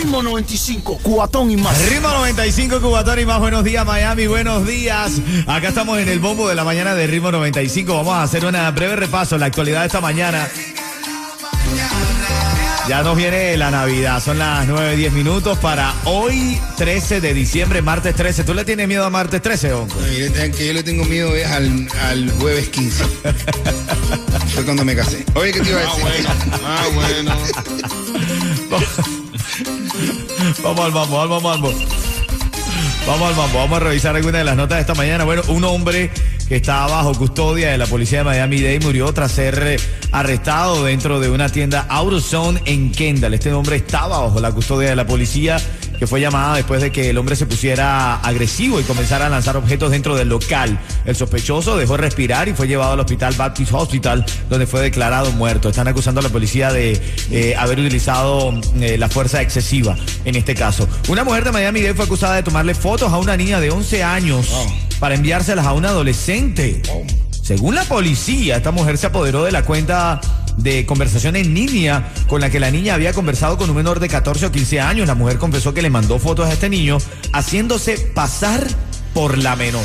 Ritmo 95, cuatón y más. Ritmo 95, Cubatón y más. Buenos días, Miami. Buenos días. Acá estamos en el bombo de la mañana de Ritmo 95. Vamos a hacer una breve repaso en la actualidad de esta mañana. Ya nos viene la Navidad. Son las 9, minutos para hoy, 13 de diciembre, martes 13. ¿Tú le tienes miedo a martes 13, Onco? que yo le tengo miedo es al, al jueves 15. Fue cuando me casé. Oye, ¿qué te iba a decir? Ah, bueno. vamos al vamos, vamos al vamos. Vamos al vamos, vamos a revisar algunas de las notas de esta mañana. Bueno, un hombre que estaba bajo custodia de la policía de Miami-Dade murió tras ser arrestado dentro de una tienda AutoZone en Kendall. Este hombre estaba bajo la custodia de la policía que fue llamada después de que el hombre se pusiera agresivo y comenzara a lanzar objetos dentro del local. El sospechoso dejó respirar y fue llevado al hospital Baptist Hospital, donde fue declarado muerto. Están acusando a la policía de eh, haber utilizado eh, la fuerza excesiva en este caso. Una mujer de Miami-Dade fue acusada de tomarle fotos a una niña de 11 años para enviárselas a un adolescente. Según la policía, esta mujer se apoderó de la cuenta de conversación en línea con la que la niña había conversado con un menor de 14 o 15 años. La mujer confesó que le mandó fotos a este niño haciéndose pasar por la menor.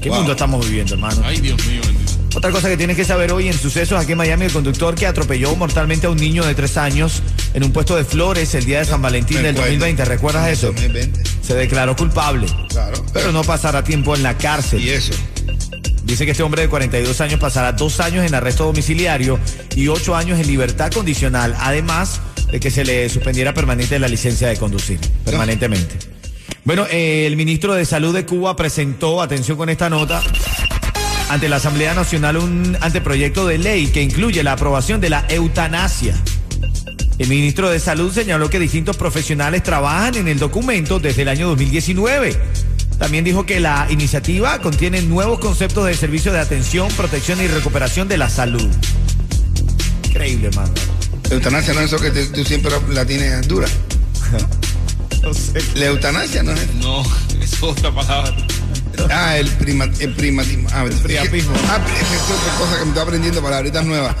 ¿Qué mundo estamos viviendo, hermano? Ay, Dios mío, bendito. Otra cosa que tienes que saber hoy en sucesos aquí en Miami, el conductor que atropelló mortalmente a un niño de 3 años en un puesto de flores el día de San Valentín del 2020. ¿Recuerdas eso? 2020. Se declaró culpable. Claro. Pero no pasará tiempo en la cárcel. Y eso. Dice que este hombre de 42 años pasará dos años en arresto domiciliario y ocho años en libertad condicional, además de que se le suspendiera permanente la licencia de conducir, permanentemente. Bueno, eh, el ministro de Salud de Cuba presentó, atención con esta nota, ante la Asamblea Nacional un anteproyecto de ley que incluye la aprobación de la eutanasia. El ministro de Salud señaló que distintos profesionales trabajan en el documento desde el año 2019. También dijo que la iniciativa contiene nuevos conceptos de servicio de atención, protección y recuperación de la salud. Increíble. La eutanasia no es eso que te- tú siempre la tienes dura. No sé. La eutanasia no es. No, es otra palabra. Ah, el, prima, el primatismo. Ah, Priapismo. Ah, es otra cosa que me estoy aprendiendo, palabritas nuevas.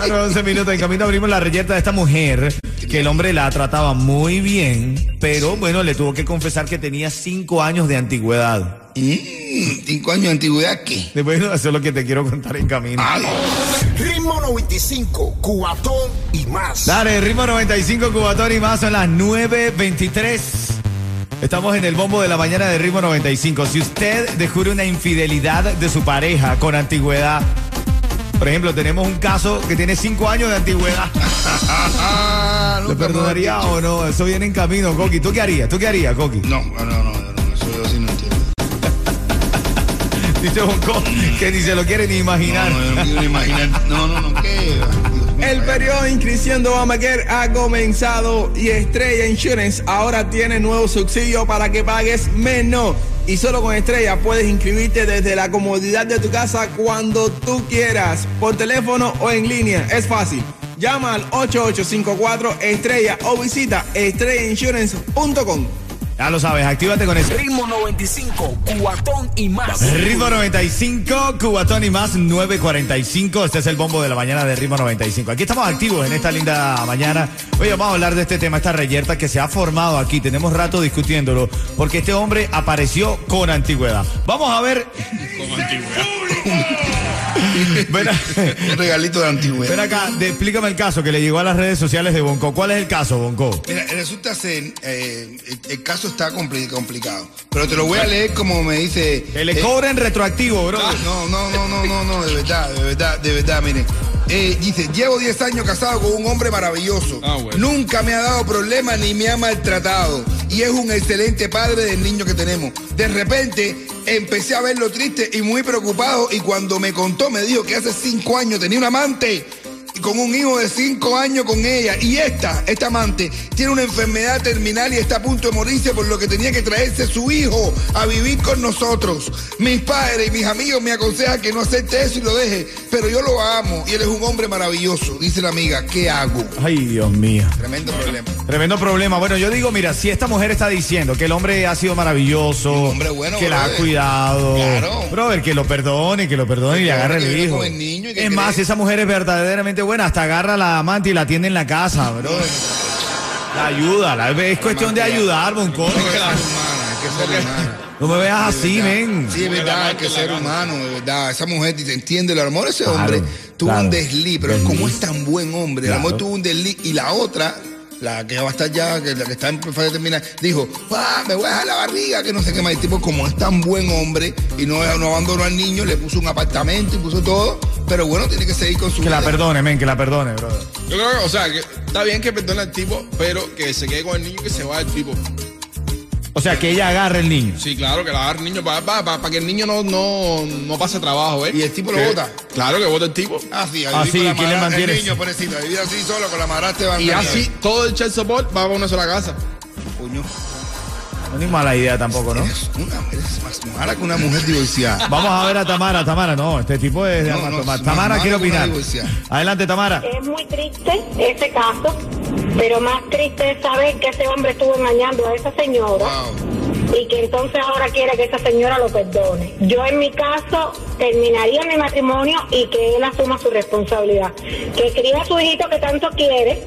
A los 11 minutos en camino abrimos la reyerta de esta mujer que el hombre la trataba muy bien, pero bueno, le tuvo que confesar que tenía cinco años de antigüedad. Mm, cinco años de antigüedad, ¿qué? Bueno, eso es lo que te quiero contar en camino. Ah, Ritmo 95, cuatón y más. Dale, ritmo 95, Cubatón y más, son las 9.23. Estamos en el bombo de la mañana de ritmo 95. Si usted descubre una infidelidad de su pareja con antigüedad, por ejemplo, tenemos un caso que tiene cinco años de antigüedad. ah, ¿Le nunca me perdonaría lo has o no? Eso viene en camino, Coqui. ¿Tú qué harías? ¿Tú qué harías, Coqui? No, no, no, no, no, eso yo sí no entiendo. Dice Bonco que ni se lo quiere ni No, imaginar. no, yo no quiero ni imaginar. No, no, no, ¿qué? El periodo inscripción Obamacare ha comenzado y Estrella Insurance ahora tiene nuevo subsidio para que pagues menos. Y solo con Estrella puedes inscribirte desde la comodidad de tu casa cuando tú quieras, por teléfono o en línea. Es fácil. Llama al 8854 Estrella o visita estrellainsurance.com. Ya lo sabes, actívate con eso. Ritmo 95, cuatón y más. Ritmo 95, Cubatón y más 945. Este es el bombo de la mañana de Ritmo 95. Aquí estamos activos en esta linda mañana. Hoy vamos a hablar de este tema, esta reyerta que se ha formado aquí. Tenemos rato discutiéndolo porque este hombre apareció con antigüedad. Vamos a ver Con antigüedad. Ven, Un regalito de ven antigüedad. acá, de- explícame el caso que le llegó a las redes sociales de Bonco. ¿Cuál es el caso, Bonco? Mira, resulta ser, eh, el, el caso está compli- complicado, pero te lo voy a leer como me dice. Que le eh, cobren retroactivo, bro. No, no, no, no, no, no, de verdad, de verdad, de verdad, mire. Eh, dice, llevo 10 años casado con un hombre maravilloso. Ah, bueno. Nunca me ha dado problemas ni me ha maltratado. Y es un excelente padre del niño que tenemos. De repente empecé a verlo triste y muy preocupado. Y cuando me contó, me dijo que hace 5 años tenía un amante. Y con un hijo de 5 años con ella. Y esta, esta amante, tiene una enfermedad terminal y está a punto de morirse por lo que tenía que traerse su hijo a vivir con nosotros. Mis padres y mis amigos me aconsejan que no acepte eso y lo deje. Pero yo lo amo y él es un hombre maravilloso. Dice la amiga, ¿qué hago? Ay, Dios mío. Tremendo problema. Tremendo problema. Bueno, yo digo, mira, si esta mujer está diciendo que el hombre ha sido maravilloso, hombre bueno, que la ha cuidado, Claro. brother, que lo perdone, que lo perdone y le agarre el hijo. con el niño y que es más, si esa mujer es verdaderamente buena, hasta agarra a la amante y la atiende en la casa, bro. La ayuda, la- es cuestión de ayudar, Bonco. Hay que ser humana, hay que ser humana. No me veas así, men. Sí, es verdad, hay que ser humano, de verdad. Esa mujer, te entiende, el amor ese Claro, hombre tuvo claro. un desliz, pero Desliz. como es tan buen hombre, el Claro. amor tuvo un desliz y la otra, la que va a estar ya, que la que está en fase terminar, dijo, "Ah, me voy a dejar la barriga, que no sé qué más. El tipo, como es tan buen hombre y no, no abandonó al niño, le puso un apartamento y puso todo, pero bueno, tiene que seguir con su Que la perdone, men, que la perdone, brother. Yo creo que, o sea, que está bien que perdone al tipo, pero que se quede con el niño y que se vaya el tipo. O sea, que ella agarre el niño. Sí, claro, que la agarre el niño para que el niño no, no, no pase trabajo, ¿eh? ¿Y el tipo lo Que- bota? Claro que vota el tipo. Ah, sí, a Ah, vivir sí, con la ¿quién le mantiene? El niño, pobrecito, a vivir así solo con la madrastra Y así todo el child support va para una sola casa. Coño, No es ni mala idea tampoco, ¿no? eres, una, eres más mala que una mujer divorciada. Vamos a ver a Tamara, Tamara, no, este tipo es de No, no, Tamara quiere opinar. Adelante, Tamara. Es muy triste ese caso, pero más triste es saber que ese hombre estuvo engañando a esa señora Wow. y que entonces ahora quiere que esa señora lo perdone. Yo en mi caso terminaría mi matrimonio y que él asuma su responsabilidad. Que cría a su hijito que tanto quiere,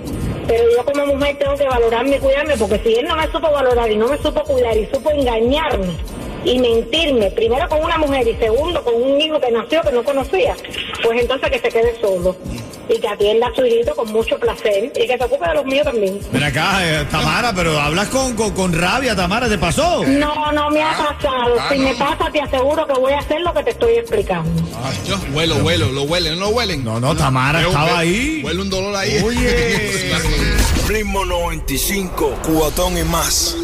pero yo como mujer tengo que valorarme y cuidarme, porque si él no me supo valorar y no me supo cuidar y supo engañarme y mentirme, primero con una mujer y segundo con un hijo que nació que no conocía, pues entonces que se quede solo y que atienda a su hijito con mucho placer y que se ocupe de los míos también. Ven acá, eh, Tamara, pero hablas con, con, con rabia, Tamara, ¿te pasó? No, no me ha pasado. ah, si no. me pasa, te aseguro que voy a hacer lo que te estoy explicando. Ay, Dios, huelo, huelo, lo huelen, no lo huelen. No, no, Tamara estaba ahí. Huele un dolor ahí. Oye. Ritmo 95, cubatón y más.